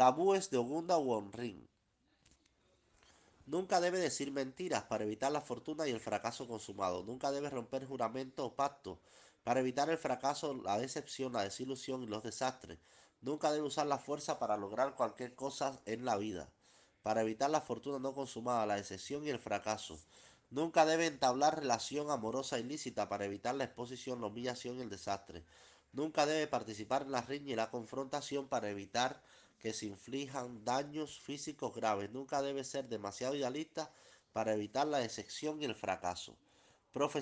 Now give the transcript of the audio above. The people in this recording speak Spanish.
Tabúes de Ogunda Wonrin. Nunca debe decir mentiras para evitar la fortuna y el fracaso consumado. Nunca debe romper juramento o pacto para evitar el fracaso, la decepción, la desilusión y los desastres. Nunca debe usar la fuerza para lograr cualquier cosa en la vida, para evitar la fortuna no consumada, la decepción y el fracaso. Nunca debe entablar relación amorosa ilícita para evitar la exposición, la humillación y el desastre. Nunca debe participar en la riña y la confrontación para evitar que se inflijan daños físicos graves. Nunca debe ser demasiado idealista para evitar la decepción y el fracaso.